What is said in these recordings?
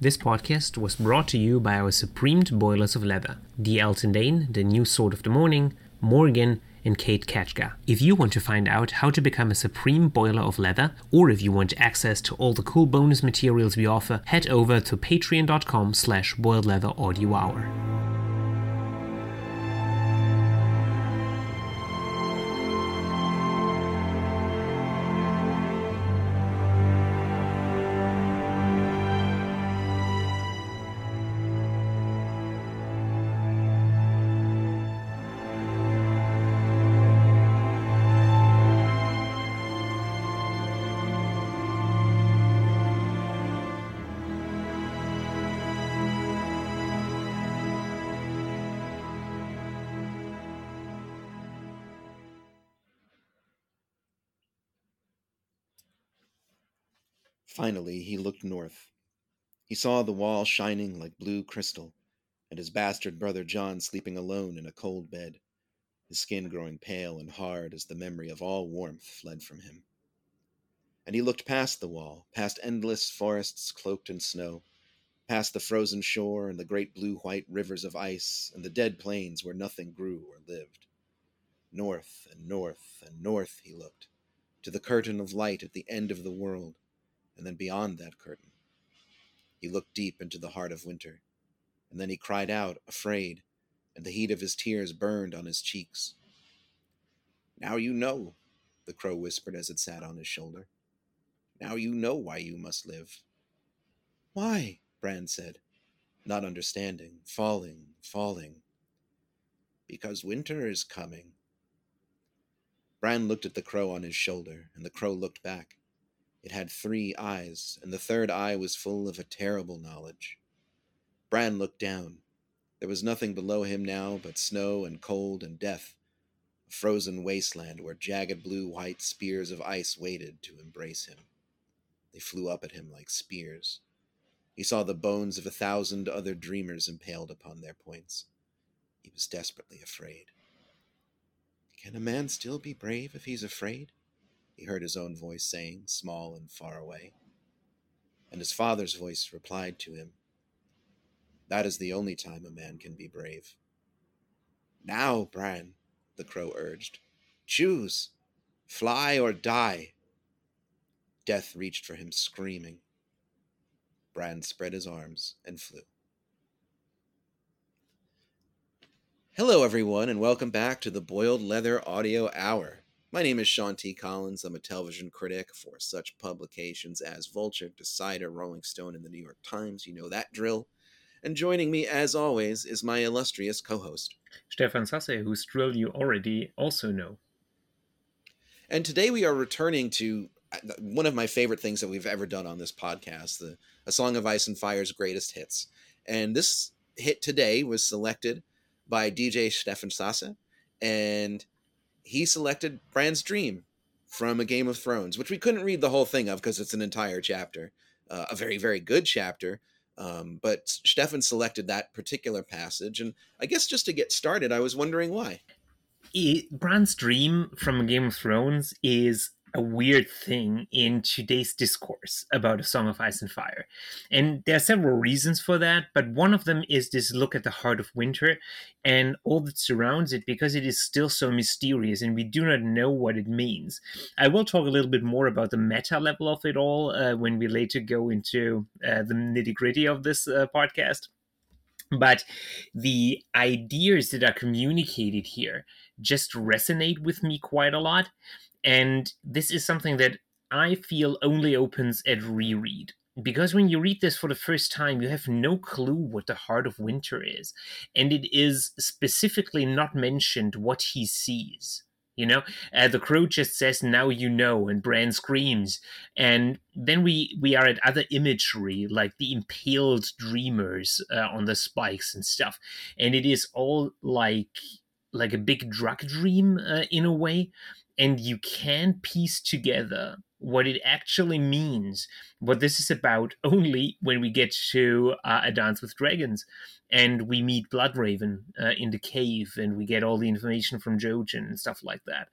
This podcast was brought to you by our supremed boilers of leather, the Elton Dane, the new sword of the morning, Morgan, and Kate Ketchka. If you want to find out how to become a supreme boiler of leather, or if you want access to all the cool bonus materials we offer, head over to patreon.com slash boiled leather audio hour. Finally, he looked north. He saw the wall shining like blue crystal, and his bastard brother Jon sleeping alone in a cold bed, his skin growing pale and hard as the memory of all warmth fled from him. And he looked past the wall, past endless forests cloaked in snow, past the frozen shore and the great blue white rivers of ice and the dead plains where nothing grew or lived. North and north and north he looked, to the curtain of light at the end of the world and then beyond that curtain. He looked deep into the heart of winter, and then he cried out, afraid, and the heat of his tears burned on his cheeks. Now you know, the crow whispered as it sat on his shoulder. Now you know why you must live. Why? Bran said, not understanding, falling, falling. Because winter is coming. Bran looked at the crow on his shoulder, and the crow looked back. It had three eyes, and the third eye was full of a terrible knowledge. Bran looked down. There was nothing below him now but snow and cold and death, a frozen wasteland where jagged blue white spears of ice waited to embrace him. They flew up at him like spears. He saw the bones of a thousand other dreamers impaled upon their points. He was desperately afraid. Can a man still be brave if he's afraid? He heard his own voice saying, small and far away. And his father's voice replied to him, That is the only time a man can be brave. Now, Bran, the crow urged, choose, fly or die. Death reached for him, screaming. Bran spread his arms and flew. Hello, everyone, and welcome back to the Boiled Leather Audio Hour. My name is Sean T. Collins. I'm a television critic for such publications as Vulture, Decider, Rolling Stone, and the New York Times. You know that drill. And joining me, as always, is my illustrious co host, Stefan Sasse, whose drill you already also know. And today we are returning to uh, one of my favorite things that we've ever done on this podcast, the A Song of Ice and Fire's greatest hits. And this hit today was selected by DJ Stefan Sasse. And he selected Bran's Dream from A Game of Thrones, which we couldn't read the whole thing of because it's an entire chapter, uh, a very, very good chapter. Um, but Stefan selected that particular passage. And I guess just to get started, I was wondering why. Bran's Dream from a Game of Thrones is a weird thing in today's discourse about a song of ice and fire. And there are several reasons for that but one of them is this look at the heart of winter and all that surrounds it because it is still so mysterious and we do not know what it means. I will talk a little bit more about the meta level of it all uh, when we later go into uh, the nitty gritty of this uh, podcast. But the ideas that are communicated here just resonate with me quite a lot and this is something that I feel only opens at reread. Because when you read this for the first time, you have no clue what the heart of winter is. And it is specifically not mentioned what he sees. You know, uh, the crow just says, "Now you know," and Bran screams, and then we we are at other imagery like the impaled dreamers uh, on the spikes and stuff, and it is all like like a big drug dream uh, in a way and you can piece together what it actually means, what this is about, only when we get to uh, A Dance with Dragons and we meet Bloodraven uh, in the cave and we get all the information from Jojen and stuff like that.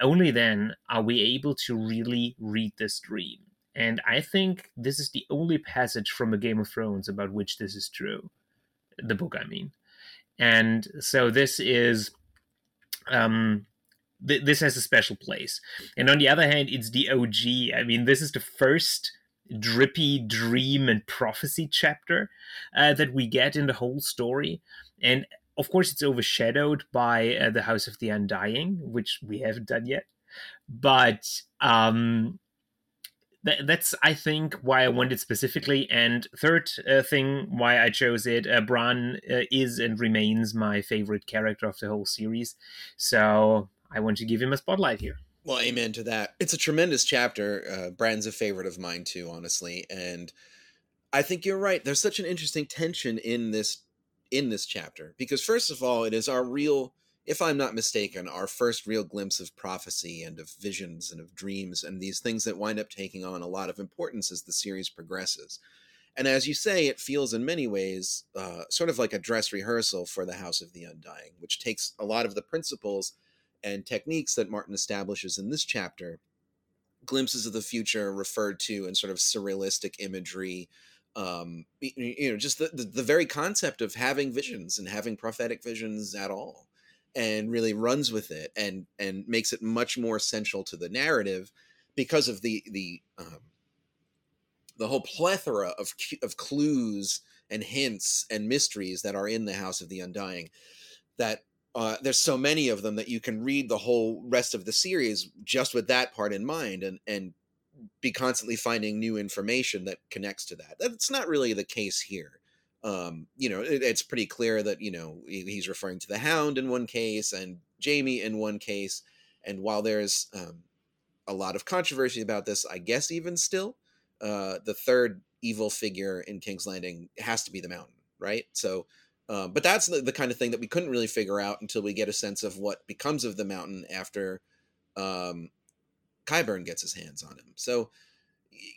Only then are we able to really read this dream. And I think this is the only passage from a Game of Thrones about which this is true. The book, I mean. And so this is um th- this has a special place. And on the other hand, it's the OG. I mean, this is the first drippy dream and prophecy chapter uh, that we get in the whole story. And of course, it's overshadowed by uh, the House of the Undying, which we haven't done yet. But um, th- that's, I think, why I wanted specifically. And third uh, thing why I chose it, uh, Bran uh, is and remains my favorite character of the whole series. So I want to give him a spotlight here. Well, amen to that. It's a tremendous chapter. Uh, Bran's a favorite of mine too, honestly, and I think you're right. There's such an interesting tension in this in this chapter because first of all, it is our real, if I'm not mistaken, our first real glimpse of prophecy and of visions and of dreams and these things that wind up taking on a lot of importance as the series progresses. And as you say, it feels in many ways uh, sort of like a dress rehearsal for the House of the Undying, which takes a lot of the principles and techniques that Martin establishes in this chapter, glimpses of the future referred to in sort of surrealistic imagery, um, you know, just the, the, the very concept of having visions and having prophetic visions at all, and really runs with it and and makes it much more central to the narrative because of the the um, the whole plethora of of clues and hints and mysteries that are in the House of the Undying that uh, there's so many of them that you can read the whole rest of the series just with that part in mind and and be constantly finding new information that connects to that. That's not really the case here. Um, you know it, it's pretty clear that you know he's referring to the hound in one case and jaime in one case. And while there's um, a lot of controversy about this i guess even still uh, the third evil figure in king's landing has to be the mountain right? So um, but that's the, the, kind of thing that we couldn't really figure out until we get a sense of what becomes of the mountain after um, Qyburn gets his hands on him. So,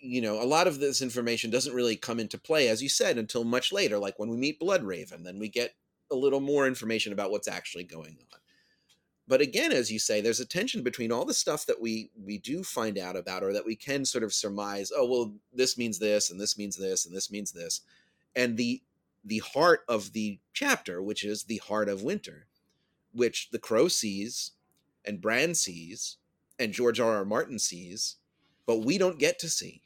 you know, a lot of this information doesn't really come into play, as you said, until much later, like when we meet Bloodraven. Then we get a little more information about what's actually going on. But again, as you say, there's a tension between all the stuff that we we do find out about, or that we can sort of surmise. Oh, well, this means this, and this means this, and this means this, and the the heart of the chapter, which is the heart of winter, which the Crow sees and Bran sees and George R. R. Martin sees, but we don't get to see.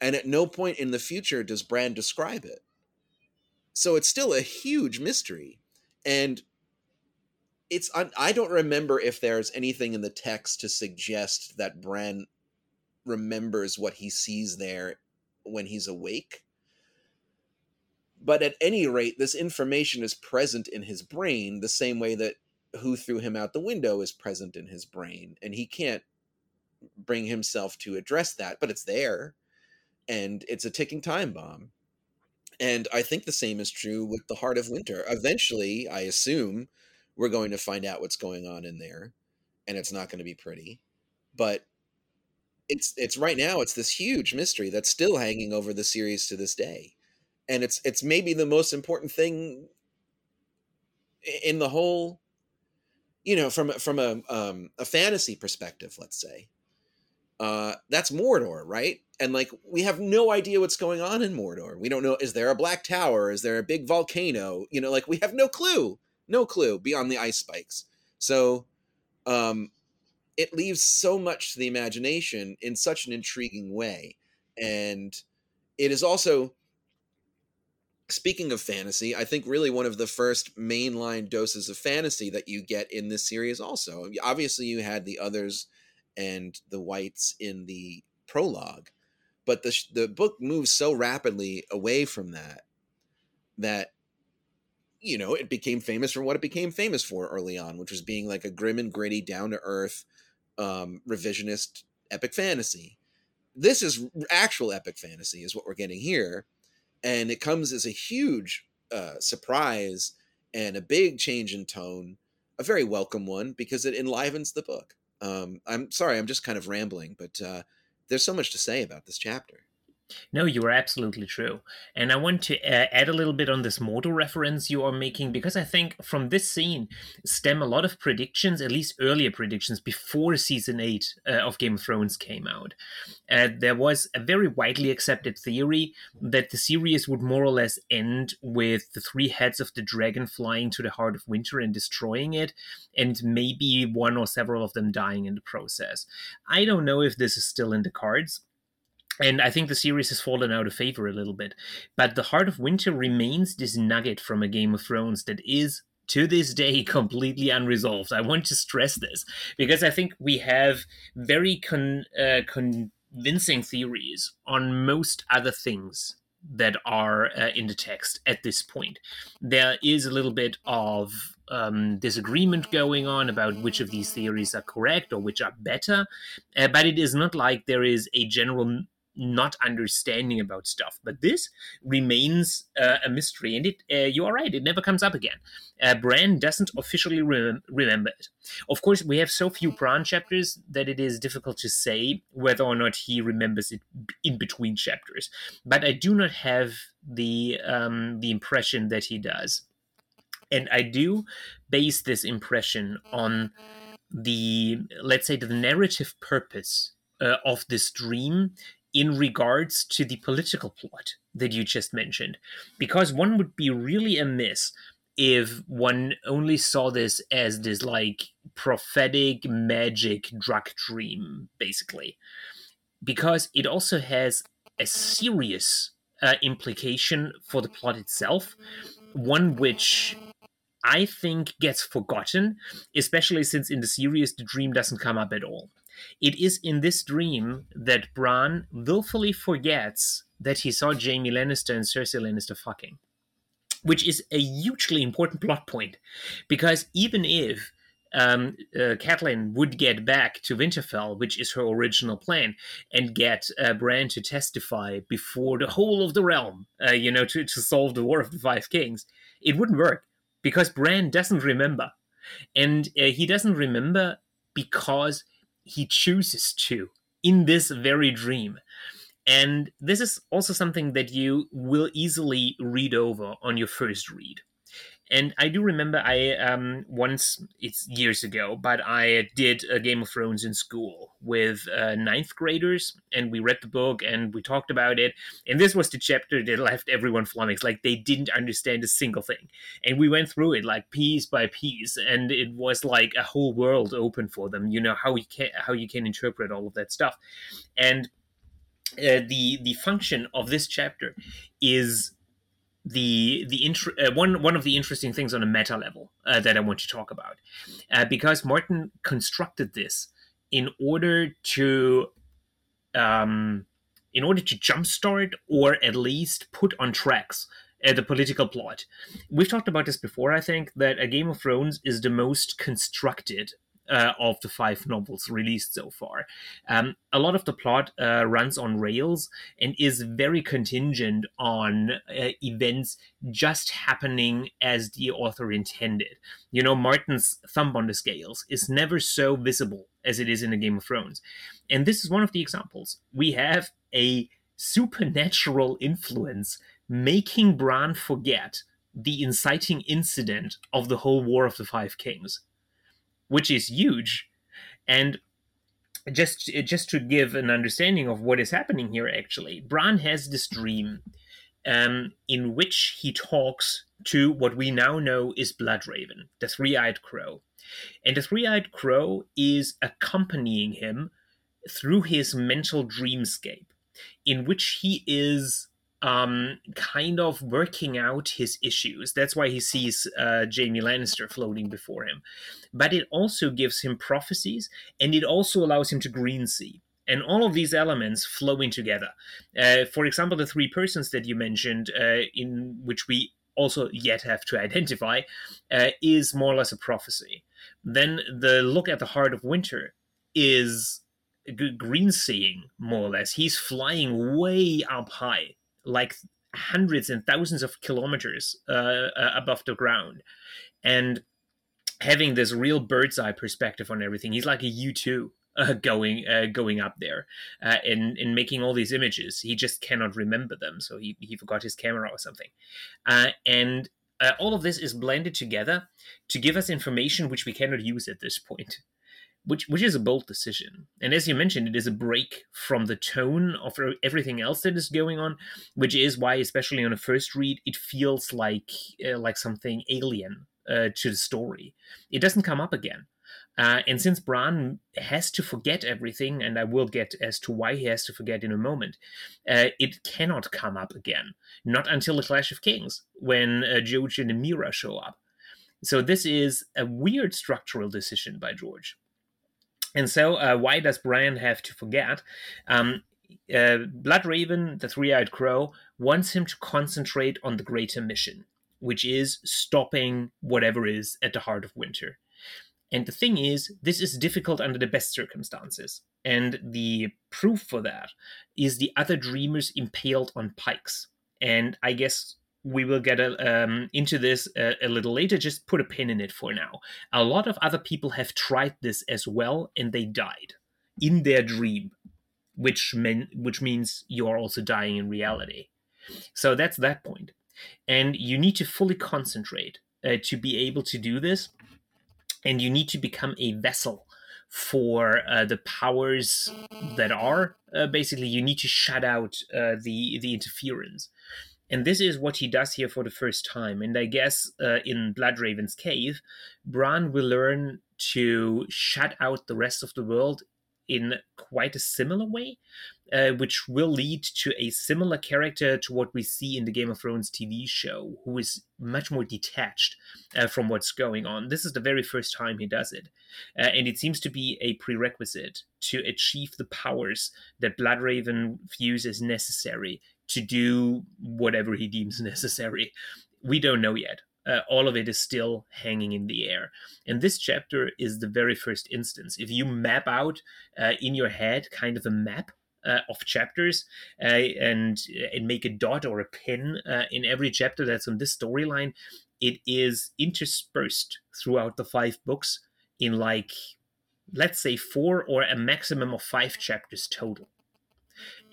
And at no point in the future does Bran describe it. So it's still a huge mystery. And it's I don't remember if there's anything in the text to suggest that Bran remembers what he sees there when he's awake but at any rate, this information is present in his brain the same way that who threw him out the window is present in his brain. And he can't bring himself to address that, but it's there. And it's a ticking time bomb. And I think the same is true with the Heart of Winter. Eventually, I assume we're going to find out what's going on in there, and it's not going to be pretty. But it's it's right now it's this huge mystery that's still hanging over the series to this day and it's it's maybe the most important thing in the whole you know from from a um, a fantasy perspective let's say uh that's mordor right? And like we have no idea what's going on in mordor. We don't know is there a black tower? Is there a big volcano? You know like we have no clue no clue beyond the ice spikes. So um it leaves so much to the imagination in such an intriguing way. And it is also speaking of fantasy, I think really one of the first mainline doses of fantasy that you get in this series also. Obviously you had the others and the whites in the prologue, but the the book moves so rapidly away from that that you know, it became famous for what it became famous for early on, which was being like a grim and gritty, down to earth, um, revisionist epic fantasy. This is actual epic fantasy, is what we're getting here and it comes as a huge uh, surprise and a big change in tone, a very welcome one because it enlivens the book. Um, I'm sorry, I'm just kind of rambling, but uh, there's so much to say about this chapter. No, you are absolutely true. And I want to uh, add a little bit on this Mordor reference you are making because I think from this scene stem a lot of predictions, at least earlier predictions before season 8 uh, of Game of Thrones came out. Uh, there was a very widely accepted theory that the series would more or less end with the three heads of the dragon flying to the heart of winter and destroying it, and maybe one or several of them dying in the process. I don't know if this is still in the cards and I think the series has fallen out of favor a little bit. But The Heart of Winter remains this nugget from a Game of Thrones that is to this day completely unresolved. I want to stress this because I think we have very con- uh, convincing theories on most other things that are uh, in the text at this point. There is a little bit of um, disagreement going on about which of these theories are correct or which are better, uh, but it is not like there is a general not understanding about stuff. But this remains uh, a mystery, and it uh, you are right; it never comes up again. Uh, Bran doesn't officially re- remember it. Of course, we have so few Bran chapters that it is difficult to say whether or not he remembers it in between chapters. But I do not have the um, the impression that he does, and I do base this impression on the let's say the narrative purpose uh, of this dream in regards to the political plot that you just mentioned, because one would be really amiss if one only saw this as this like prophetic magic drug dream, basically, because it also has a serious uh, implication for the plot itself, one which I think gets forgotten, especially since in the series the dream doesn't come up at all. It is in this dream that Bran willfully forgets that he saw Jaime Lannister and Cersei Lannister fucking, which is a hugely important plot point because even if um, uh, Catelyn would get back to Winterfell, which is her original plan, and get uh, Bran to testify before the whole of the realm, uh, you know, to, to solve the War of the Five Kings, it wouldn't work because Bran doesn't remember. And uh, he doesn't remember because he chooses to in this very dream. And this is also something that you will easily read over on your first read. And I do remember I um, once, it's years ago, but I did a Game of Thrones in school with uh, ninth graders, and we read the book and we talked about it. And this was the chapter that left everyone flummoxed, like they didn't understand a single thing. And we went through it like piece by piece, and it was like a whole world open for them. You know how you can how you can interpret all of that stuff, and uh, the the function of this chapter is the the uh, one one of the interesting things on a meta level uh, that I want to talk about, uh, because Martin constructed this in order to um, in order to jumpstart or at least put on tracks uh, the political plot. We've talked about this before. I think that a Game of Thrones is the most constructed uh, of the five novels released so far. Um, a lot of the plot uh, runs on rails and is very contingent on uh, events just happening as the author intended. You know, Martin's thumb on the scales is never so visible as it is in a Game of Thrones. And this is one of the examples. We have a supernatural influence making Bran forget the inciting incident of the whole War of the Five Kings which is huge. And just just to give an understanding of what is happening here, actually, Bran has this dream um, in which he talks to what we now know is Bloodraven, the three-eyed crow, and the three-eyed crow is accompanying him through his mental dreamscape, in which he is um, kind of working out his issues. That's why he sees uh, Jaime Lannister floating before him. But it also gives him prophecies, and it also allows him to green see. And all of these elements flowing together. Uh, for example, the three persons that you mentioned, uh, in which we also yet have to identify, uh, is more or less a prophecy. Then the look at the heart of winter is green seeing, more or less. He's flying way up high like hundreds and thousands of kilometers uh, uh, above the ground. And having this real bird's eye perspective on everything he's like a u2 uh, going uh, going up there uh, and and making all these images. He just cannot remember them, so he he forgot his camera or something, uh, and uh, all of this is blended together to give us information which we cannot use at this point which which is a bold decision. And as you mentioned, it is a break from the tone of everything else that is going on, which is why, especially on a first read, it feels like uh, like something alien uh, to the story. It doesn't come up again. Uh, and since Bran has to forget everything, and I will get as to why he has to forget in a moment, uh, it cannot come up again. Not until the Clash of Kings, when uh, and Meera show up. So this is a weird structural decision by George. And so, uh, why does Bran have to forget? Um, uh, Bloodraven, the three eyed crow, wants him to concentrate on the greater mission, which is stopping whatever is at the heart of winter. And the thing is, this is difficult under the best circumstances. And the proof for that is the other dreamers impaled on pikes. And I guess we will get a, um, into this a, a, little later. Just put a pin in it for now. A lot of other people have tried this as well, and they died in their dream, which mean, which means you are also dying in reality. So that's that point, and you need to fully concentrate uh, to be able to do this, and you need to become a vessel for uh, the powers that are. Uh, basically, you need to shut out uh, the the interference and this is what he does here for the first time. And I guess uh, in Bloodraven's cave, Bran will learn to shut out the rest of the world in quite a similar way, uh, which will lead to a similar character to what we see in the Game of Thrones TV show, who is much more detached uh, from what's going on. This is the very first time he does it, uh, and it seems to be a prerequisite to achieve the powers that Bloodraven views as necessary to do whatever he deems necessary. We don't know yet. Uh, all of it is still hanging in the air. And this chapter is the very first instance. If you map out uh, in your head kind of a map uh, of chapters uh, and and make a dot or a pin uh, in every chapter that's on this storyline, it is interspersed throughout the five books in like let's say four or a maximum of five chapters total.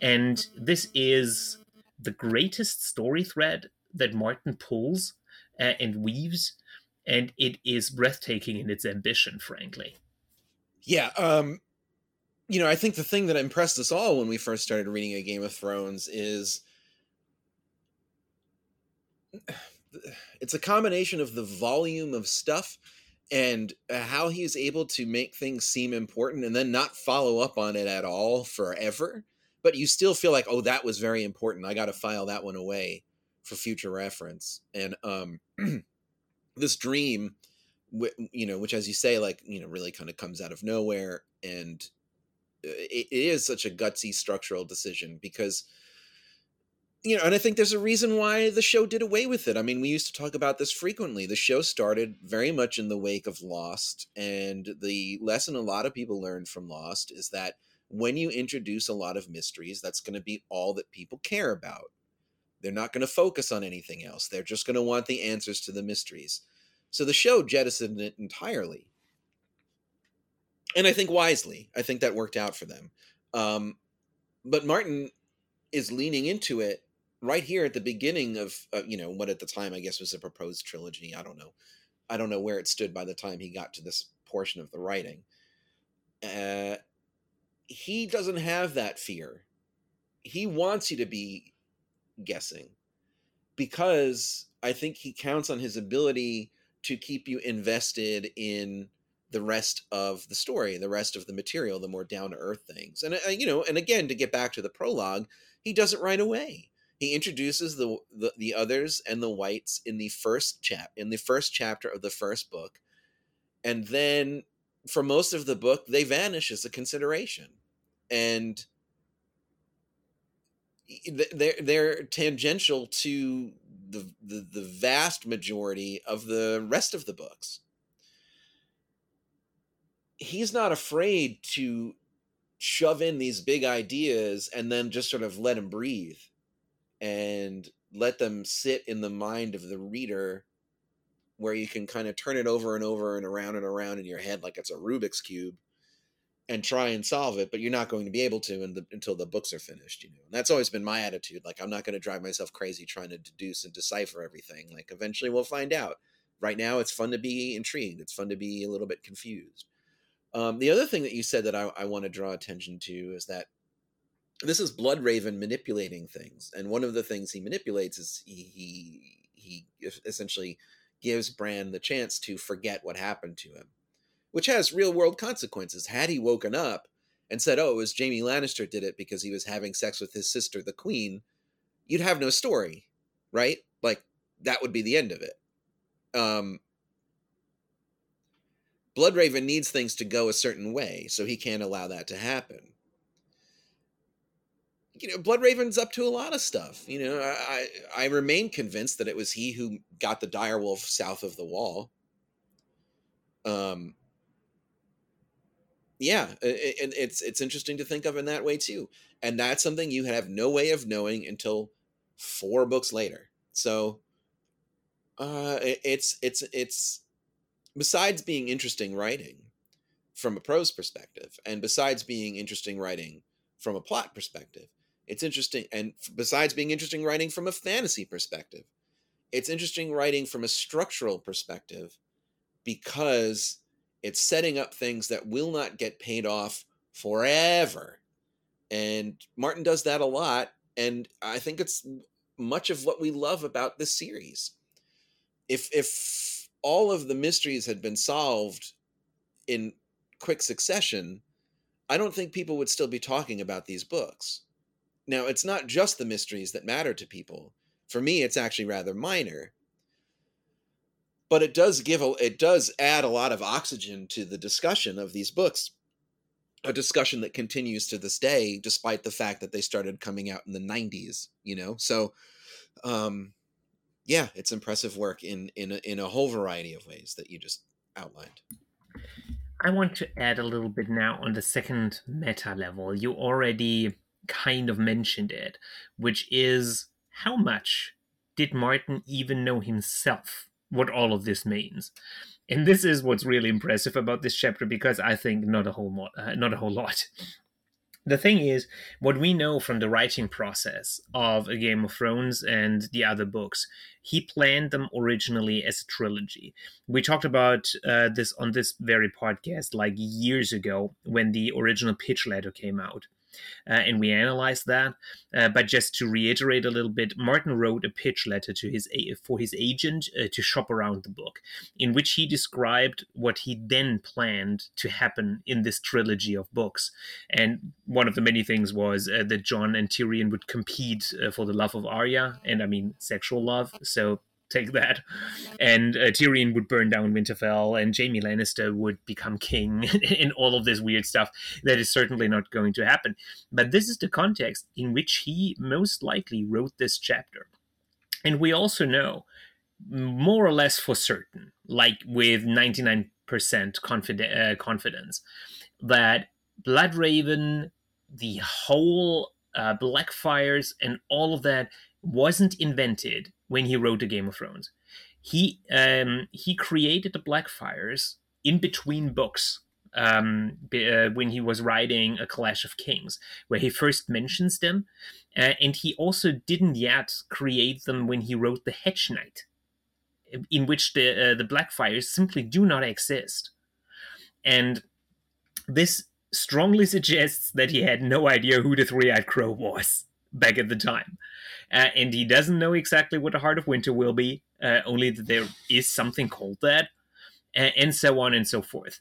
And this is the greatest story thread that Martin pulls uh, and weaves, and it is breathtaking in its ambition, frankly. Yeah, um, you know, I think the thing that impressed us all when we first started reading A Game of Thrones is it's a combination of the volume of stuff and uh, how he's able to make things seem important and then not follow up on it at all forever but you still feel like, oh, that was very important. I got to file that one away for future reference. And um, this dream, you know, which, as you say, like you know, really kind of comes out of nowhere, and uh, it, it is such a gutsy structural decision because you know, and I think there's a reason why the show did away with it. I mean, we used to talk about this frequently. The show started very much in the wake of Lost, and the lesson a lot of people learned from Lost is that when you introduce a lot of mysteries, that's going to be all that people care about. They're not going to focus on anything else. They're just going to want the answers to the mysteries. So the show jettisoned it entirely. And I think wisely. I think that worked out for them. Um, but Martin is leaning into it right here at the beginning of, uh, you know, what at the time I guess was a proposed trilogy. I don't know. I don't know where it stood by the time he got to this portion of the writing. Uh, he doesn't have that fear. He wants you to be guessing because I think he counts on his ability to keep you invested in the rest of the story, the rest of the material, the more down to earth things. And uh, you know, and again to get back to the prologue, he does it right away. He introduces the, the the others and the whites in the first chap in the first chapter of the first book, and then for most of the book they vanish as a consideration. And they're they're tangential to the, the the vast majority of the rest of the books. He's not afraid to shove in these big ideas and then just sort of let them breathe and let them sit in the mind of the reader where you can kind of turn it over and over and around and around in your head like it's a Rubik's cube and try and solve it, but you're not going to be able to the, until the books are finished, you know. And that's always been my attitude. Like I'm not going to drive myself crazy trying to deduce and decipher everything. Like eventually we'll find out. Right now, it's fun to be intrigued. It's fun to be a little bit confused. Um, the other thing that you said that I, I want to draw attention to is that this is Bloodraven manipulating things, and one of the things he manipulates is he he, he essentially gives Bran the chance to forget what happened to him which has real world consequences. Had he woken up and said, "Oh, it was Jaime Lannister did it because he was having sex with his sister, the Queen," you'd have no story, right? Like that would be the end of it. Um, Bloodraven needs things to go a certain way, so he can't allow that to happen. You know, Bloodraven's up to a lot of stuff. You know, I I remain convinced that it was he who got the direwolf south of the wall. Um, yeah and it's it's interesting to think of in that way too and that's something you have no way of knowing until four books later so uh it's it's it's besides being interesting writing from a prose perspective and besides being interesting writing from a plot perspective it's interesting and besides being interesting writing from a fantasy perspective it's interesting writing from a structural perspective because it's setting up things that will not get paid off forever. And Martin does that a lot. And I think it's much of what we love about this series. If if all of the mysteries had been solved in quick succession, I don't think people would still be talking about these books. Now, it's not just the mysteries that matter to people. For me, it's actually rather minor. But it does give a it does add a lot of oxygen to the discussion of these books a discussion that continues to this day despite the fact that they started coming out in the 90s you know? So um yeah it's impressive work in in a, in a whole variety of ways that you just outlined. I want to add a little bit now on the second meta level. You already kind of mentioned it which is how much did martin even know himself what all of this means. And this is what's really impressive about this chapter because I think not a whole lot, uh, not a whole lot. The thing is, what we know from the writing process of A Game of Thrones and the other books, he planned them originally as a trilogy. We talked about uh, this on this very podcast like years ago when the original pitch letter came out uh, and we analyzed that. Uh, but just to reiterate a little bit, Martin wrote a pitch letter to his for his agent uh, to shop around the book, in which he described what he then planned to happen in this trilogy of books. And one of the many things was uh, that Jon and Tyrion would compete uh, for the love of Arya, and I mean sexual love. So take that. And uh, Tyrion would burn down Winterfell, and Jaime Lannister would become king, and all of this weird stuff that is certainly not going to happen. But this is the context in which he most likely wrote this chapter. And we also know, more or less for certain, like with 99% confide- uh, confidence, that Bloodraven, the whole uh, Blackfyres, and all of that wasn't invented when he wrote the Game of Thrones. He um, he created the Blackfyres in between books um, uh, when he was writing A Clash of Kings, where he first mentions them, uh, and he also didn't yet create them when he wrote The Hedge Knight, in which the uh, the Blackfyres simply do not exist, and this strongly suggests that he had no idea who the Three Eyed Crow was back at the time uh, and he doesn't know exactly what the Heart of Winter will be, uh, only that there is something called that, and so on and so forth.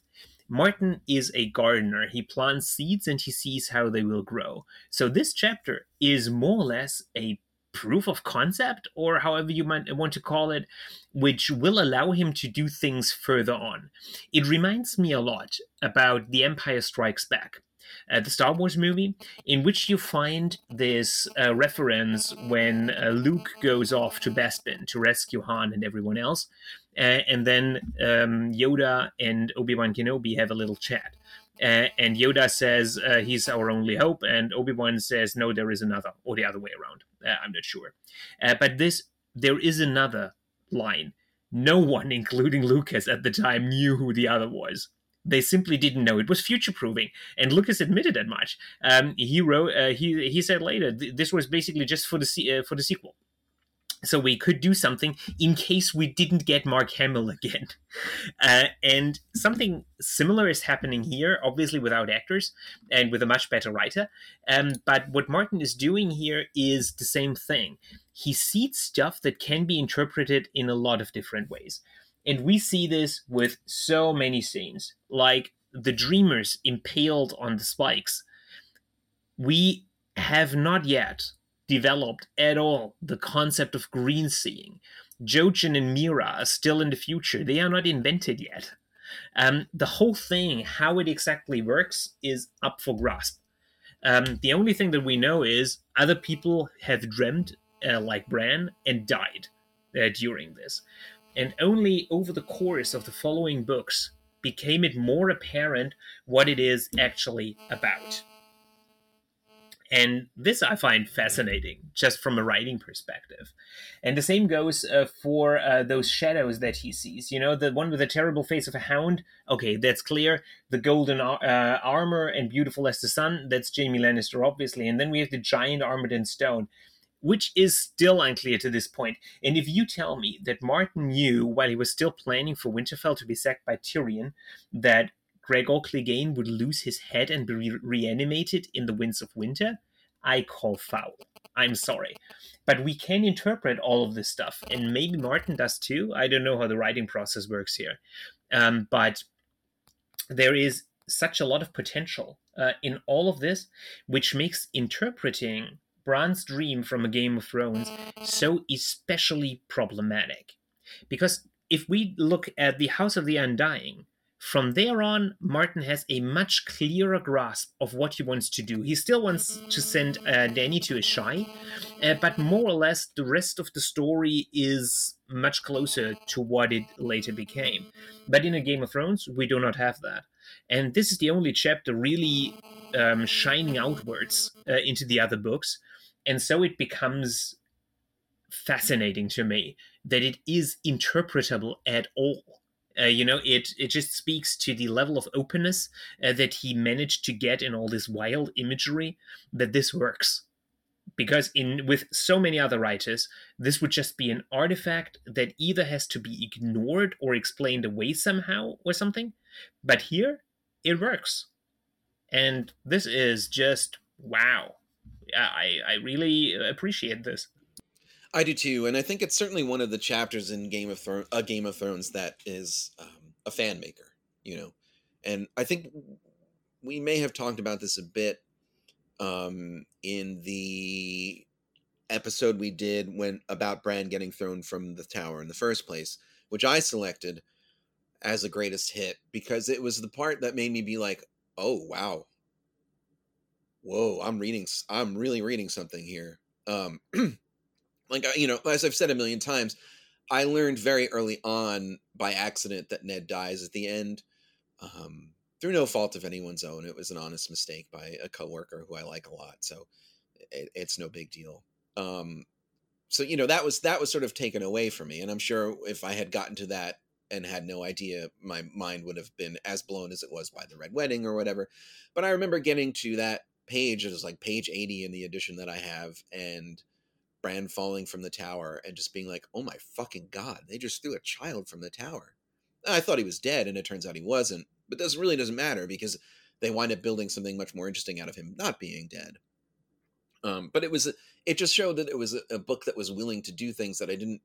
Martin is a gardener. He plants seeds and he sees how they will grow. So this chapter is more or less a proof of concept, or however you might want to call it, which will allow him to do things further on. It reminds me a lot about The Empire Strikes Back uh, the Star Wars movie, in which you find this uh, reference when uh, Luke goes off to Bespin to rescue Han and everyone else, uh, and then um, Yoda and Obi Wan Kenobi have a little chat. Uh, and Yoda says uh, he's our only hope, and Obi Wan says no, there is another, or the other way around. I'm not sure, but this there is another line. No one, including Lucas at the time, knew who the other was They simply didn't know it was future proving and Lucas admitted that much. Um, he wrote, uh, he he said later, this was basically just for the uh, for the sequel so we could do something in case we didn't get Mark Hamill again. Uh, and something similar is happening here, obviously without actors and with a much better writer. Um, but what Martin is doing here is the same thing. He seeds stuff that can be interpreted in a lot of different ways. And we see this with so many scenes, like the Dreamers impaled on the spikes. We have not yet developed at all the concept of green seeing. Jojen and Meera are still in the future. They are not invented yet. Um, the whole thing, how it exactly works, is up for grasp. Um, the only thing that we know is other people have dreamed, uh, like Bran, and died uh, during this. And only over the course of the following books became it more apparent what it is actually about. And this I find fascinating, just from a writing perspective. And the same goes uh, for uh, those shadows that he sees. You know, the one with the terrible face of a hound. Okay, that's clear. The golden uh, armor and beautiful as the sun. That's Jaime Lannister, obviously. And then we have the giant armored in stone, which is still unclear to this point. And if you tell me that Martin knew while he was still planning for Winterfell to be sacked by Tyrion that Gregor Clegane would lose his head and be re- reanimated in the Winds of Winter, I call foul. I'm sorry. But we can interpret all of this stuff, and maybe Martin does too. I don't know how the writing process works here. Um, but there is such a lot of potential uh, in all of this, which makes interpreting Bran's dream from a Game of Thrones so especially problematic. Because if we look at the House of the Undying, from there on, Martin has a much clearer grasp of what he wants to do. He still wants to send uh, Dany to Asshai, uh, but more or less the rest of the story is much closer to what it later became. But in a Game of Thrones, we do not have that. And this is the only chapter really um, shining outwards uh, into the other books. And so it becomes fascinating to me that it is interpretable at all uh, you know, it it just speaks to the level of openness uh, that he managed to get in all this wild imagery. That this works, because in with so many other writers, this would just be an artifact that either has to be ignored or explained away somehow or something. But here, it works, and this is just wow. I I really appreciate this. I do too, and I think it's certainly one of the chapters in Game of Thrones, a Game of Thrones that is um, a fan maker, you know, and I think we may have talked about this a bit um, in the episode we did when about Bran getting thrown from the tower in the first place, which I selected as the greatest hit because it was the part that made me be like, "Oh wow, whoa, I'm reading, I'm really reading something here." Um, like you know as i've said a million times i learned very early on by accident that ned dies at the end um, through no fault of anyone's own it was an honest mistake by a coworker who i like a lot so it, it's no big deal um, so you know that was that was sort of taken away from me and i'm sure if i had gotten to that and had no idea my mind would have been as blown as it was by the red wedding or whatever but i remember getting to that page it was like page 80 in the edition that i have and Bran falling from the tower and just being like, "Oh my fucking god, they just threw a child from the tower." I thought he was dead, and it turns out he wasn't. But this really doesn't matter because they wind up building something much more interesting out of him not being dead. Um, but it was it just showed that it was a, a book that was willing to do things that I didn't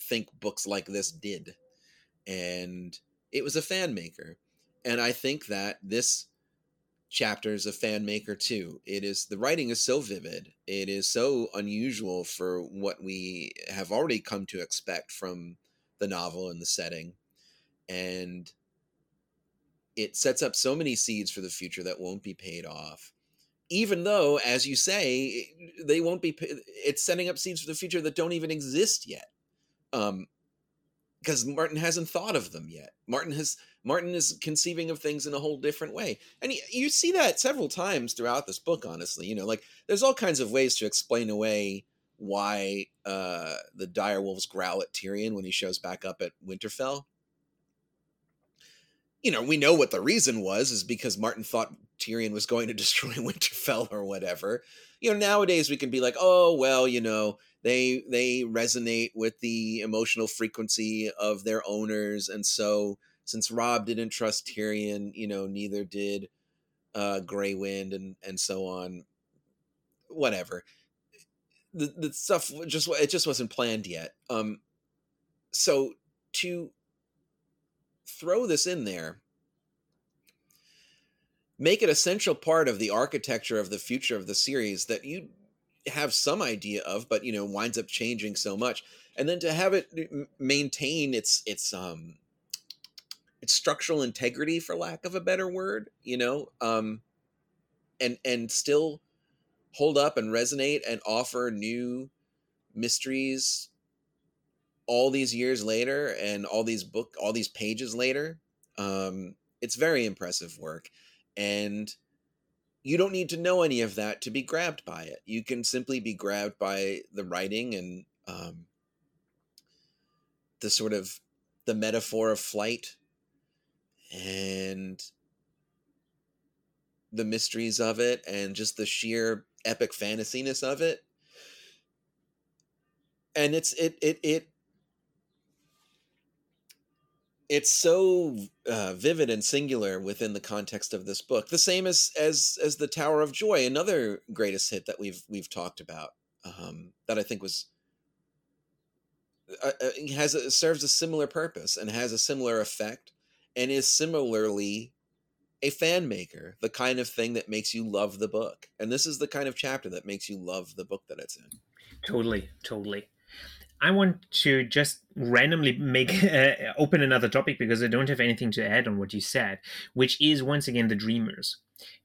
think books like this did, and it was a fan maker. And I think that this chapters of fan maker too. It is the writing is so vivid. It is so unusual for what we have already come to expect from the novel and the setting and it sets up so many seeds for the future that won't be paid off. Even though as you say they won't be it's setting up seeds for the future that don't even exist yet um because martin hasn't thought of them yet. Martin has Martin is conceiving of things in a whole different way. And you, see that several times throughout this book, honestly. You know, like there's all kinds of ways to explain away why uh, the dire wolves growl at Tyrion when he shows back up at Winterfell. you know, we know what the reason was is because Martin thought Tyrion was going to destroy Winterfell or whatever. You know, nowadays we can be like, oh well, you know, they they resonate with the emotional frequency of their owners, and so since Robb didn't trust Tyrion, you know, neither did uh, Grey Wind, and and so on. Whatever. The the stuff just it just wasn't planned yet. Um, so to throw this in there make it a central part of the architecture of the future of the series that you have some idea of but you know winds up changing so much and then to have it maintain its its um its structural integrity for lack of a better word you know um and and still hold up and resonate and offer new mysteries all these years later and all these book all these pages later um it's very impressive work and you don't need to know any of that to be grabbed by it. You can simply be grabbed by the writing and um the sort of the metaphor of flight and the mysteries of it and just the sheer epic fantasyness of it and it's it it it it's so uh, vivid and singular within the context of this book. The same as as as the Tower of Joy, another greatest hit that we've we've talked about. Um, that I think was uh, uh has a, serves a similar purpose and has a similar effect, and is similarly a fan maker, the kind of thing that makes you love the book. And this is the kind of chapter that makes you love the book that it's in. Totally, totally. I want to just randomly make uh, open another topic because I don't have anything to add on what you said, which is once again the Dreamers.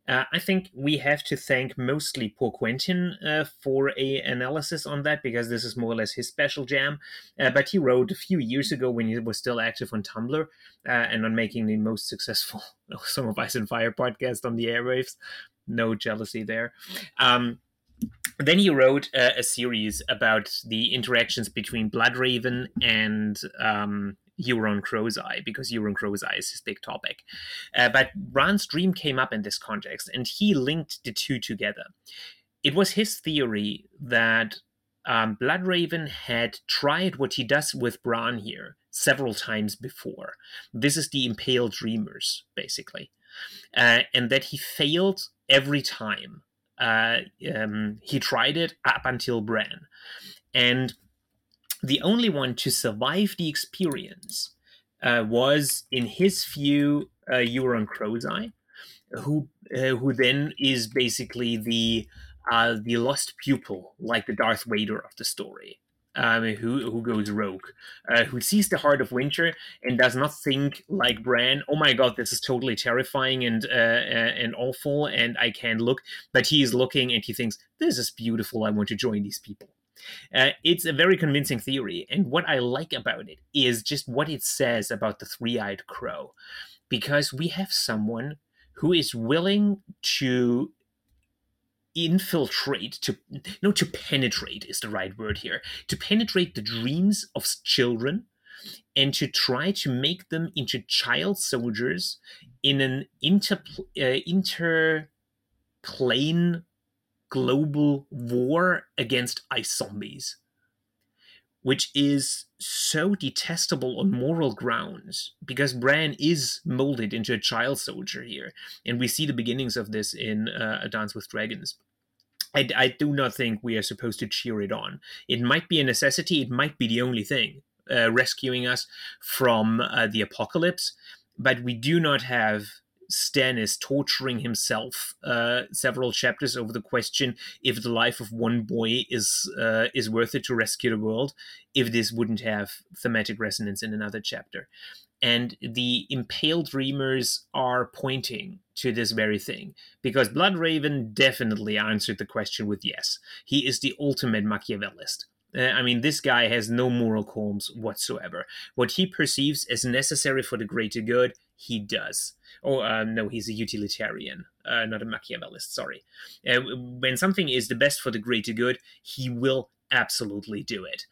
Uh, I think we have to thank mostly poor Quentyn uh, for a analysis on that because this is more or less his special jam. Uh, but he wrote a few years ago when he was still active on Tumblr uh, and on making the most successful Song of Ice and Fire podcast on the airwaves. No jealousy there. Um, then he wrote uh, a series about the interactions between Bloodraven and um, Euron Crowseye because Euron Crowseye is his big topic. Uh, but Bran's dream came up in this context, and he linked the two together. It was his theory that um, Bloodraven had tried what he does with Bran here several times before. This is the impaled dreamers, basically, uh, and that he failed every time uh, um, he tried it up until Bran. And the only one to survive the experience uh, was, in his view, uh, Euron Crowseye, who uh, who then is basically the uh, the lost pupil, like the Darth Vader of the story um, who who goes rogue, uh, who sees the heart of winter and does not think like Bran. Oh my god, this is totally terrifying and uh, uh, and awful, and I can't look. But he is looking and he thinks this is beautiful. I want to join these people. Uh, it's a very convincing theory, and what I like about it is just what it says about the three-eyed crow, because we have someone who is willing to infiltrate to no to penetrate is the right word here to penetrate the dreams of children and to try to make them into child soldiers in an inter uh, interplane global war against ice zombies which is so detestable on moral grounds because Bran is molded into a child soldier here, and we see the beginnings of this in uh, A Dance with Dragons. I, I do not think we are supposed to cheer it on. It might be a necessity, it might be the only thing uh, rescuing us from uh, the apocalypse, but we do not have Stannis torturing himself uh, several chapters over the question if the life of one boy is uh, is worth it to rescue the world. If this wouldn't have thematic resonance in another chapter, and the impaled dreamers are pointing to this very thing because bloodraven definitely answered the question with yes he is the ultimate machiavellist uh, I mean, this guy has no moral qualms whatsoever. What he perceives as necessary for the greater good, he does. Oh, uh, no, he's a utilitarian, uh, not a Machiavellist, sorry. Uh, when something is the best for the greater good, he will absolutely do it.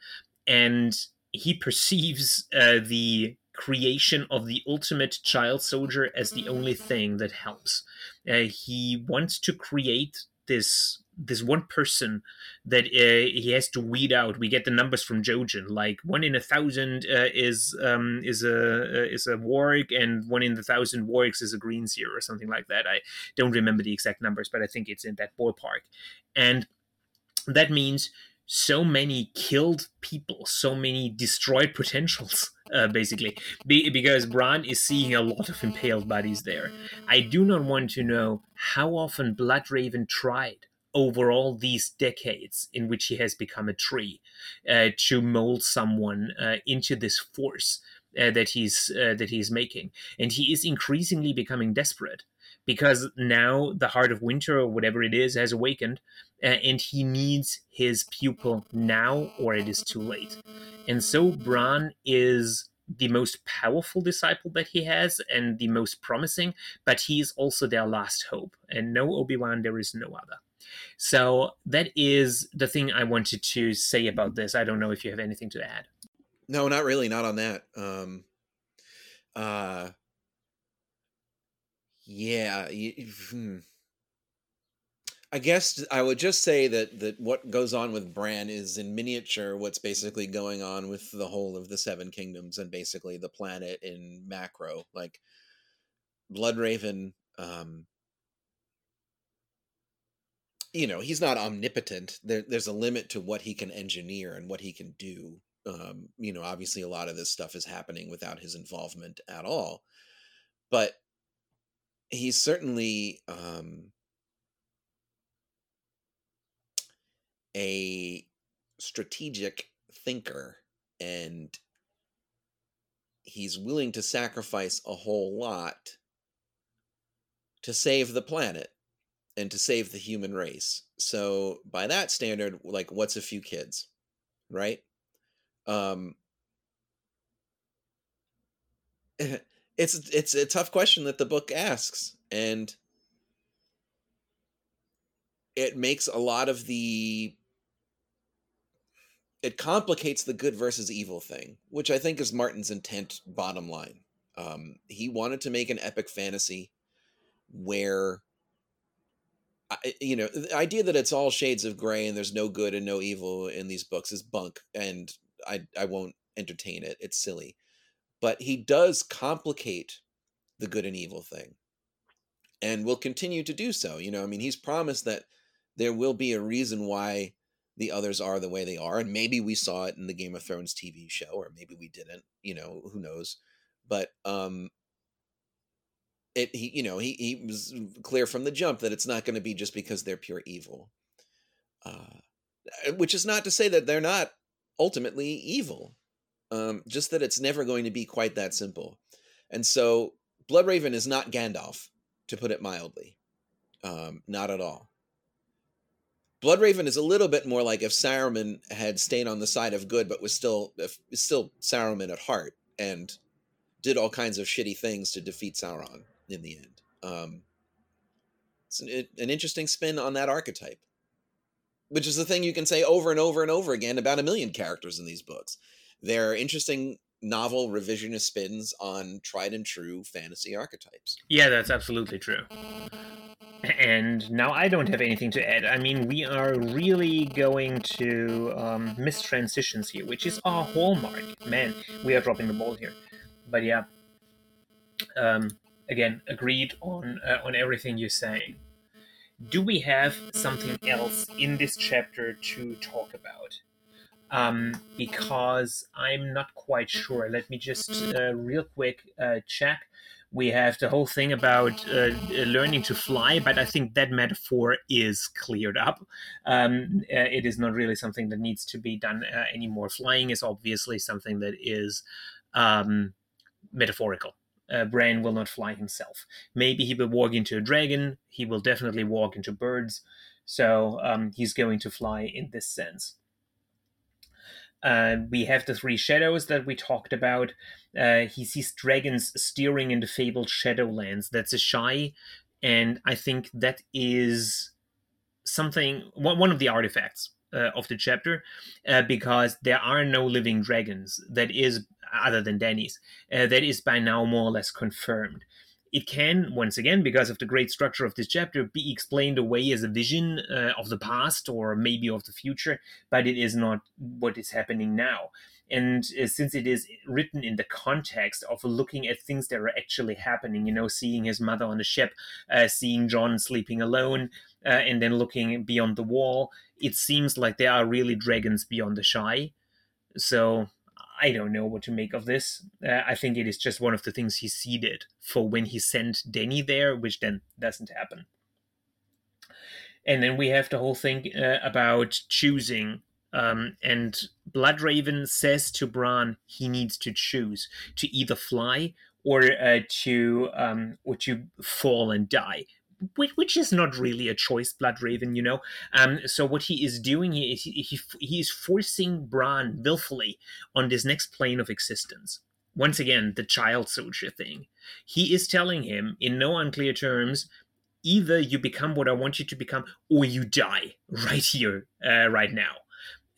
And he perceives uh, the creation of the ultimate child soldier as the only thing that helps. Uh, he wants to create this this one person that uh, he has to weed out. We get the numbers from Jojen, like one in a thousand uh, is um, is a uh, is a warg, and one in the thousand wargs is a green seer or something like that. I don't remember the exact numbers, but I think it's in that ballpark. And that means so many killed people, so many destroyed potentials, uh, basically, Be- because Bran is seeing a lot of impaled bodies there. I do not want to know how often Bloodraven tried over all these decades in which he has become a tree uh, to mold someone uh, into this force uh, that he's uh, that he's making. And he is increasingly becoming desperate because now the heart of winter or whatever it is has awakened uh, and he needs his pupil now or it is too late. And so bran is the most powerful disciple that he has and the most promising but he is also their last hope and no obi-wan there is no other so that is the thing I wanted to say about this. I don't know if you have anything to add. No, not really. Not on that. Um, uh, yeah. Hmm. I guess I would just say that that what goes on with Bran is in miniature what's basically going on with the whole of the Seven Kingdoms and basically the planet in macro. Like Bloodraven um, you know he's not omnipotent there, there's a limit to what he can engineer and what he can do um, you know obviously a lot of this stuff is happening without his involvement at all but he's certainly um, a strategic thinker and he's willing to sacrifice a whole lot to save the planet and to save the human race. So by that standard, like what's a few kids, right? Um, it's it's a tough question that the book asks, and it makes a lot of the it complicates the good versus evil thing, which I think is Martin's intent. Bottom line, um, he wanted to make an epic fantasy where you know, the idea that it's all shades of gray and there's no good and no evil in these books is bunk, and I I won't entertain it. It's silly, but he does complicate the good and evil thing, and will continue to do so. You know, I mean, he's promised that there will be a reason why the others are the way they are, and maybe we saw it in the Game of Thrones TV show, or maybe we didn't. You know, who knows? But um, it he you know he he was clear from the jump that it's not going to be just because they're pure evil. Uh, eh, which is not to say that they're not ultimately evil um, just that it's never going to be quite that simple. And so bloodraven is not gandalf to put it mildly um, not at all. Bloodraven is a little bit more like if saruman had stayed on the side of good but was still still saruman at heart and did all kinds of shitty things to defeat sauron in the end. Um, it's an, an interesting spin on that archetype, which is the thing you can say over and over and over again about a million characters in these books. They're interesting novel revisionist spins on tried and true fantasy archetypes. Yeah, that's absolutely true. And now I don't have anything to add. I mean, we are really going to um, miss transitions here, which is our hallmark. Man, we are dropping the ball here. But yeah, um, again agreed on uh, on everything you're saying. Do we have something else in this chapter to talk about? Um, because I'm not quite sure. Let me just uh, real quick uh, check. We have the whole thing about uh, learning to fly, but I think that metaphor is cleared up. Um, uh, it is not really something that needs to be done uh, anymore. Flying is obviously something that is um, metaphorical uh, Bran will not fly himself. Maybe he will walk into a dragon. He will definitely walk into birds. So um, he's going to fly in this sense. Uh, we have the three shadows that we talked about. Uh, he sees dragons steering in the fabled Shadowlands. That's Asshai, and I think that is something one of the artifacts uh, of the chapter uh, because there are no living dragons. That is, other than Dany's. Uh, that is by now more or less confirmed. It can, once again, because of the great structure of this chapter, be explained away as a vision uh, of the past or maybe of the future, but it is not what is happening now. And uh, since it is written in the context of looking at things that are actually happening, you know, seeing his mother on the ship, uh, seeing Jon sleeping alone, uh, and then looking beyond the wall, it seems like there are really dragons beyond the shy. So I don't know what to make of this. Uh, I think it is just one of the things he seeded for when he sent Dany there, which then doesn't happen. And then we have the whole thing uh, about choosing. Um, and Bloodraven says to Bran he needs to choose to either fly or uh, to um, or to fall and die which is not really a choice, Bloodraven, you know. Um, so what he is doing he, he, he, he is forcing Bran willfully on this next plane of existence. Once again, the child soldier thing. He is telling him, in no unclear terms, either you become what I want you to become, or you die right here, uh, right now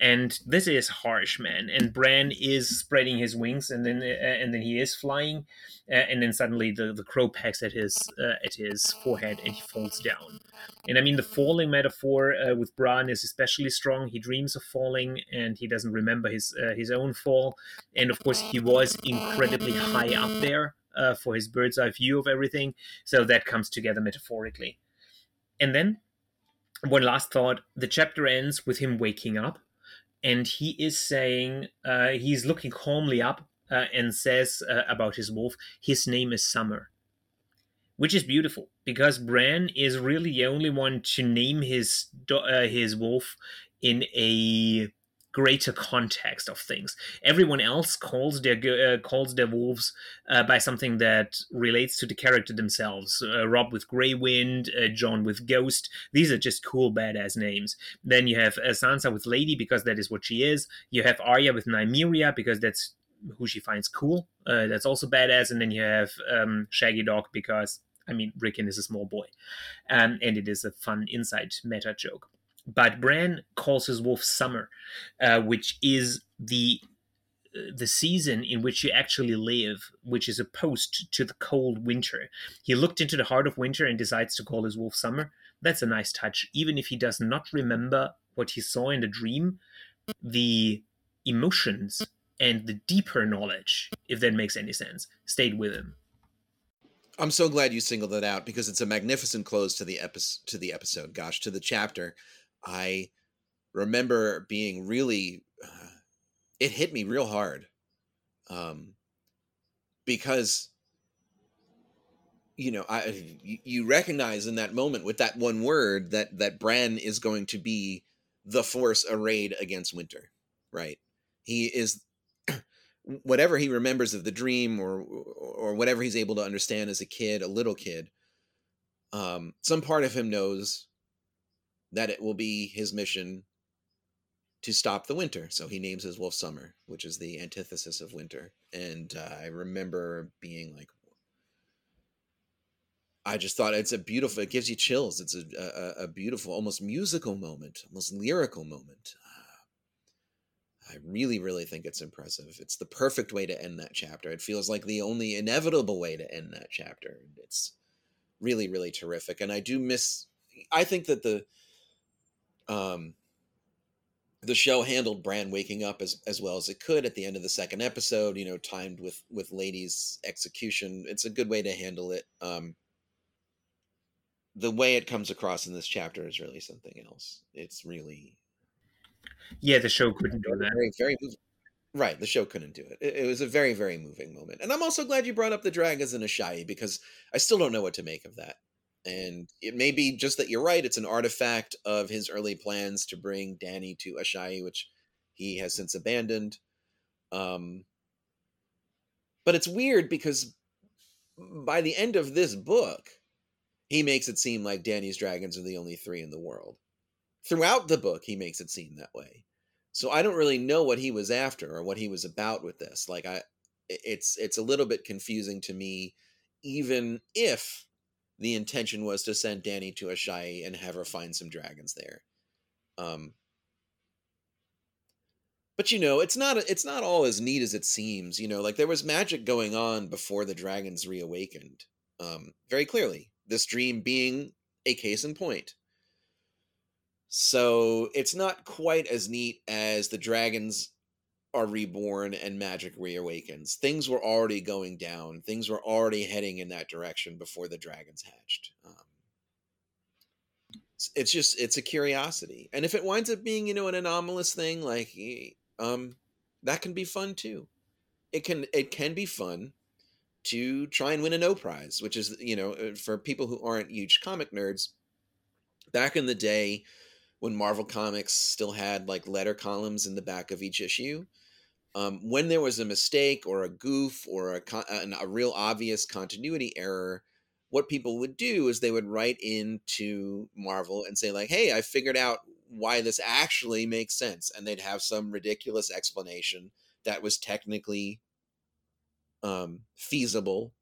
and this is harsh man. And bran is spreading his wings and then uh, and then he is flying uh, and then suddenly the, the crow pecks at his uh, at his forehead and he falls down. And i mean the falling metaphor uh, with bran is especially strong. He dreams of falling and he doesn't remember his uh, his own fall. And of course he was incredibly high up there uh, for his bird's eye view of everything. So that comes together metaphorically. And then one last thought. The chapter ends with him waking up and he is saying uh, he's looking calmly up uh, and says uh, about his wolf, his name is Summer, which is beautiful because Bran is really the only one to name his uh, his wolf in a greater context of things. Everyone else calls their uh, calls their wolves uh, by something that relates to the character themselves. Uh, Robb with Grey Wind, uh, Jon with Ghost. These are just cool badass names. Then you have uh, Sansa with Lady because that is what she is. You have Arya with Nymeria because that's who she finds cool. Uh, that's also badass. And then you have um, Shaggy Dog because I mean Rickon is a small boy, um, and it is a fun inside meta joke. But Bran calls his wolf Summer, uh, which is the uh, the season in which you actually live, which is opposed to the cold winter. He looked into the heart of winter and decides to call his wolf Summer. That's a nice touch, even if he does not remember what he saw in the dream. The emotions and the deeper knowledge, if that makes any sense, stayed with him. I'm so glad you singled it out because it's a magnificent close to the episode. To the episode, gosh, to the chapter. I remember being really, uh, it hit me real hard. Um, because, you know, I, you recognize in that moment with that one word that, that Bran is going to be the force arrayed against winter, right? He is whatever he remembers of the dream or or whatever he's able to understand as a kid, a little kid, um, some part of him knows that it will be his mission to stop the winter. So he names his wolf Summer, which is the antithesis of winter. And uh, I remember being like, I just thought it's a beautiful. It gives you chills. It's a a, a beautiful, almost musical moment, almost lyrical moment. I really, really think it's impressive. It's the perfect way to end that chapter. It feels like the only inevitable way to end that chapter. It's really, really terrific. And I do miss. I think that the um, the show handled Bran waking up as as well as it could at the end of the second episode. You know, timed with with Lady's execution. It's a good way to handle it. Um, the way it comes across in this chapter is really something else. It's really yeah, the show couldn't do that. Very, very right. The show couldn't do it. it. it. was a very, very moving moment, and I'm also glad you brought up the dragons and Asshai because I still don't know what to make of that. And it may be just that you're right. It's an artifact of his early plans to bring Dany to Asshai, which he has since abandoned. Um, but it's weird because by the end of this book, he makes it seem like Dany's dragons are the only three in the world. Throughout the book, he makes it seem that way. So I don't really know what he was after or what he was about with this. Like I, it's it's a little bit confusing to me, even if the intention was to send Dany to Asshai and have her find some dragons there. Um, but you know, it's not it's not all as neat as it seems. You know, like there was magic going on before the dragons reawakened. Um, very clearly, this dream being a case in point. So it's not quite as neat as the dragons are reborn and magic reawakens. Things were already going down. Things were already heading in that direction before the dragons hatched. Um, it's just it's a curiosity, and if it winds up being you know an anomalous thing, like um, that can be fun too. It can it can be fun to try and win a no prize, which is you know uh, for people who aren't huge comic nerds. Back in the day, when Marvel Comics still had like letter columns in the back of each issue, um, when there was a mistake or a goof or a, a real obvious continuity error, what people would do is they would write into Marvel and say like, "Hey, I figured out why this actually makes sense," and they'd have some ridiculous explanation that was technically um, feasible.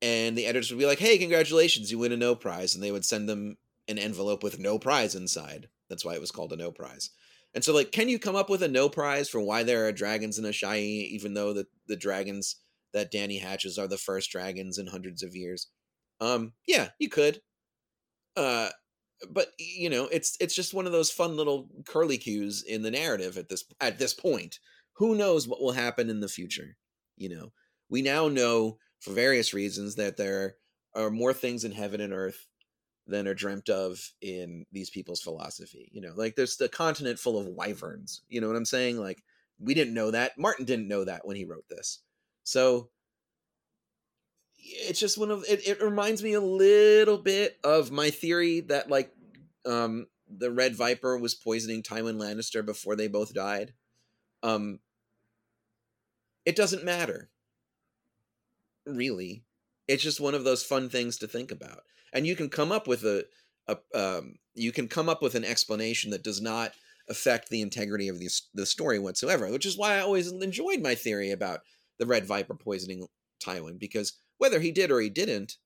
And the editors would be like, "Hey, congratulations, you win a no prize," and they would send them an envelope with no prize inside. That's why it was called a no prize. And so, like, can you come up with a no prize for why there are dragons in Asshai, even though the, the dragons that Dany hatches are the first dragons in hundreds of years? Um, yeah, you could. Uh, but you know, it's it's just one of those fun little curly cues in the narrative at this at this point. Who knows what will happen in the future? You know, we now know for various reasons that there are more things in heaven and earth than are dreamt of in these people's philosophy. You know, like there's the continent full of wyverns. You know what I'm saying? Like we didn't know that. Martin didn't know that when he wrote this. So it's just one of it, it reminds me a little bit of my theory that like um the red viper was poisoning Tywin Lannister before they both died. Um it doesn't matter. Really. It's just one of those fun things to think about and you can come up with a, a um, you can come up with an explanation that does not affect the integrity of the, the story whatsoever which is why i always enjoyed my theory about the red viper poisoning tywin because whether he did or he didn't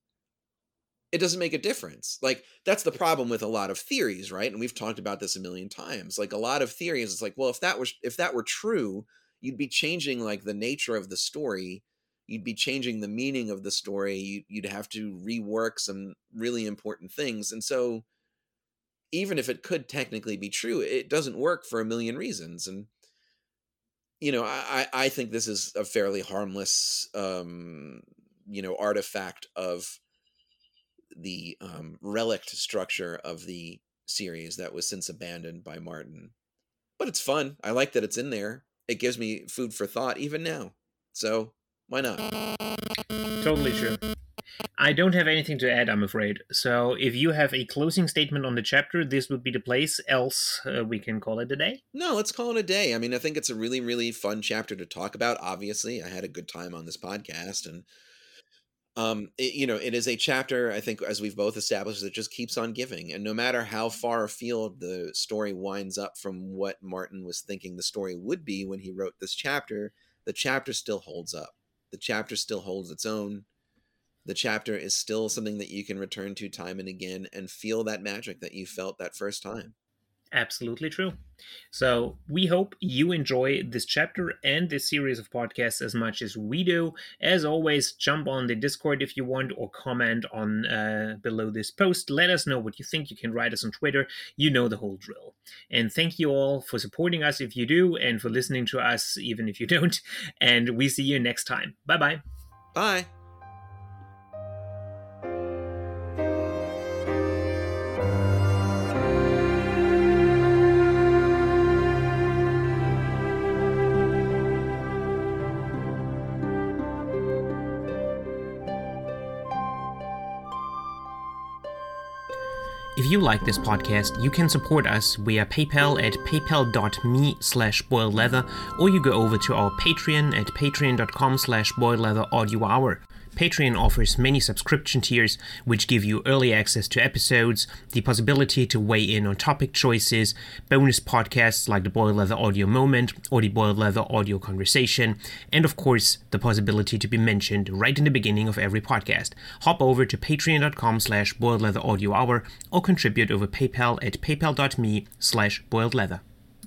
it doesn't make a difference. Like that's the problem with a lot of theories right? And we've talked about this a million times. Like a lot of theories it's like well if that was if that were true you'd be changing like the nature of the story you'd be changing the meaning of the story you'd have to rework some really important things and so even if it could technically be true it doesn't work for a million reasons and you know i i think this is a fairly harmless um you know artifact of the um relict structure of the series that was since abandoned by martin but it's fun i like that it's in there it gives me food for thought even now so why not? Totally true. I don't have anything to add, I'm afraid. So if you have a closing statement on the chapter, this would be the place. Else, uh, we can call it a day. No, let's call it a day. I mean, I think it's a really, really fun chapter to talk about. Obviously, I had a good time on this podcast, and um, it, you know, it is a chapter. I think, as we've both established, that just keeps on giving. And no matter how far afield the story winds up from what Martin was thinking the story would be when he wrote this chapter, the chapter still holds up the chapter still holds its own. The chapter is still something that you can return to time and again and feel that magic that you felt that first time. Absolutely true. So, we hope you enjoy this chapter and this series of podcasts as much as we do. As always, jump on the Discord if you want or comment on uh, below this post. Let us know what you think. You can write us on Twitter. You know the whole drill. And thank you all for supporting us if you do and for listening to us even if you don't. And we see you next time. Bye-bye. Bye. You like this podcast, you can support us via PayPal at paypal.me slash boiledleather, or you go over to our Patreon at patreon.com slash boiledleather Patreon offers many subscription tiers which give you early access to episodes, the possibility to weigh in on topic choices, bonus podcasts like the Boiled Leather Audio Moment or the Boiled Leather Audio Conversation, and of course, the possibility to be mentioned right in the beginning of every podcast. Hop over to patreon.com slash boiledleatheraudiohour or contribute over PayPal at paypal.me slash boiledleather.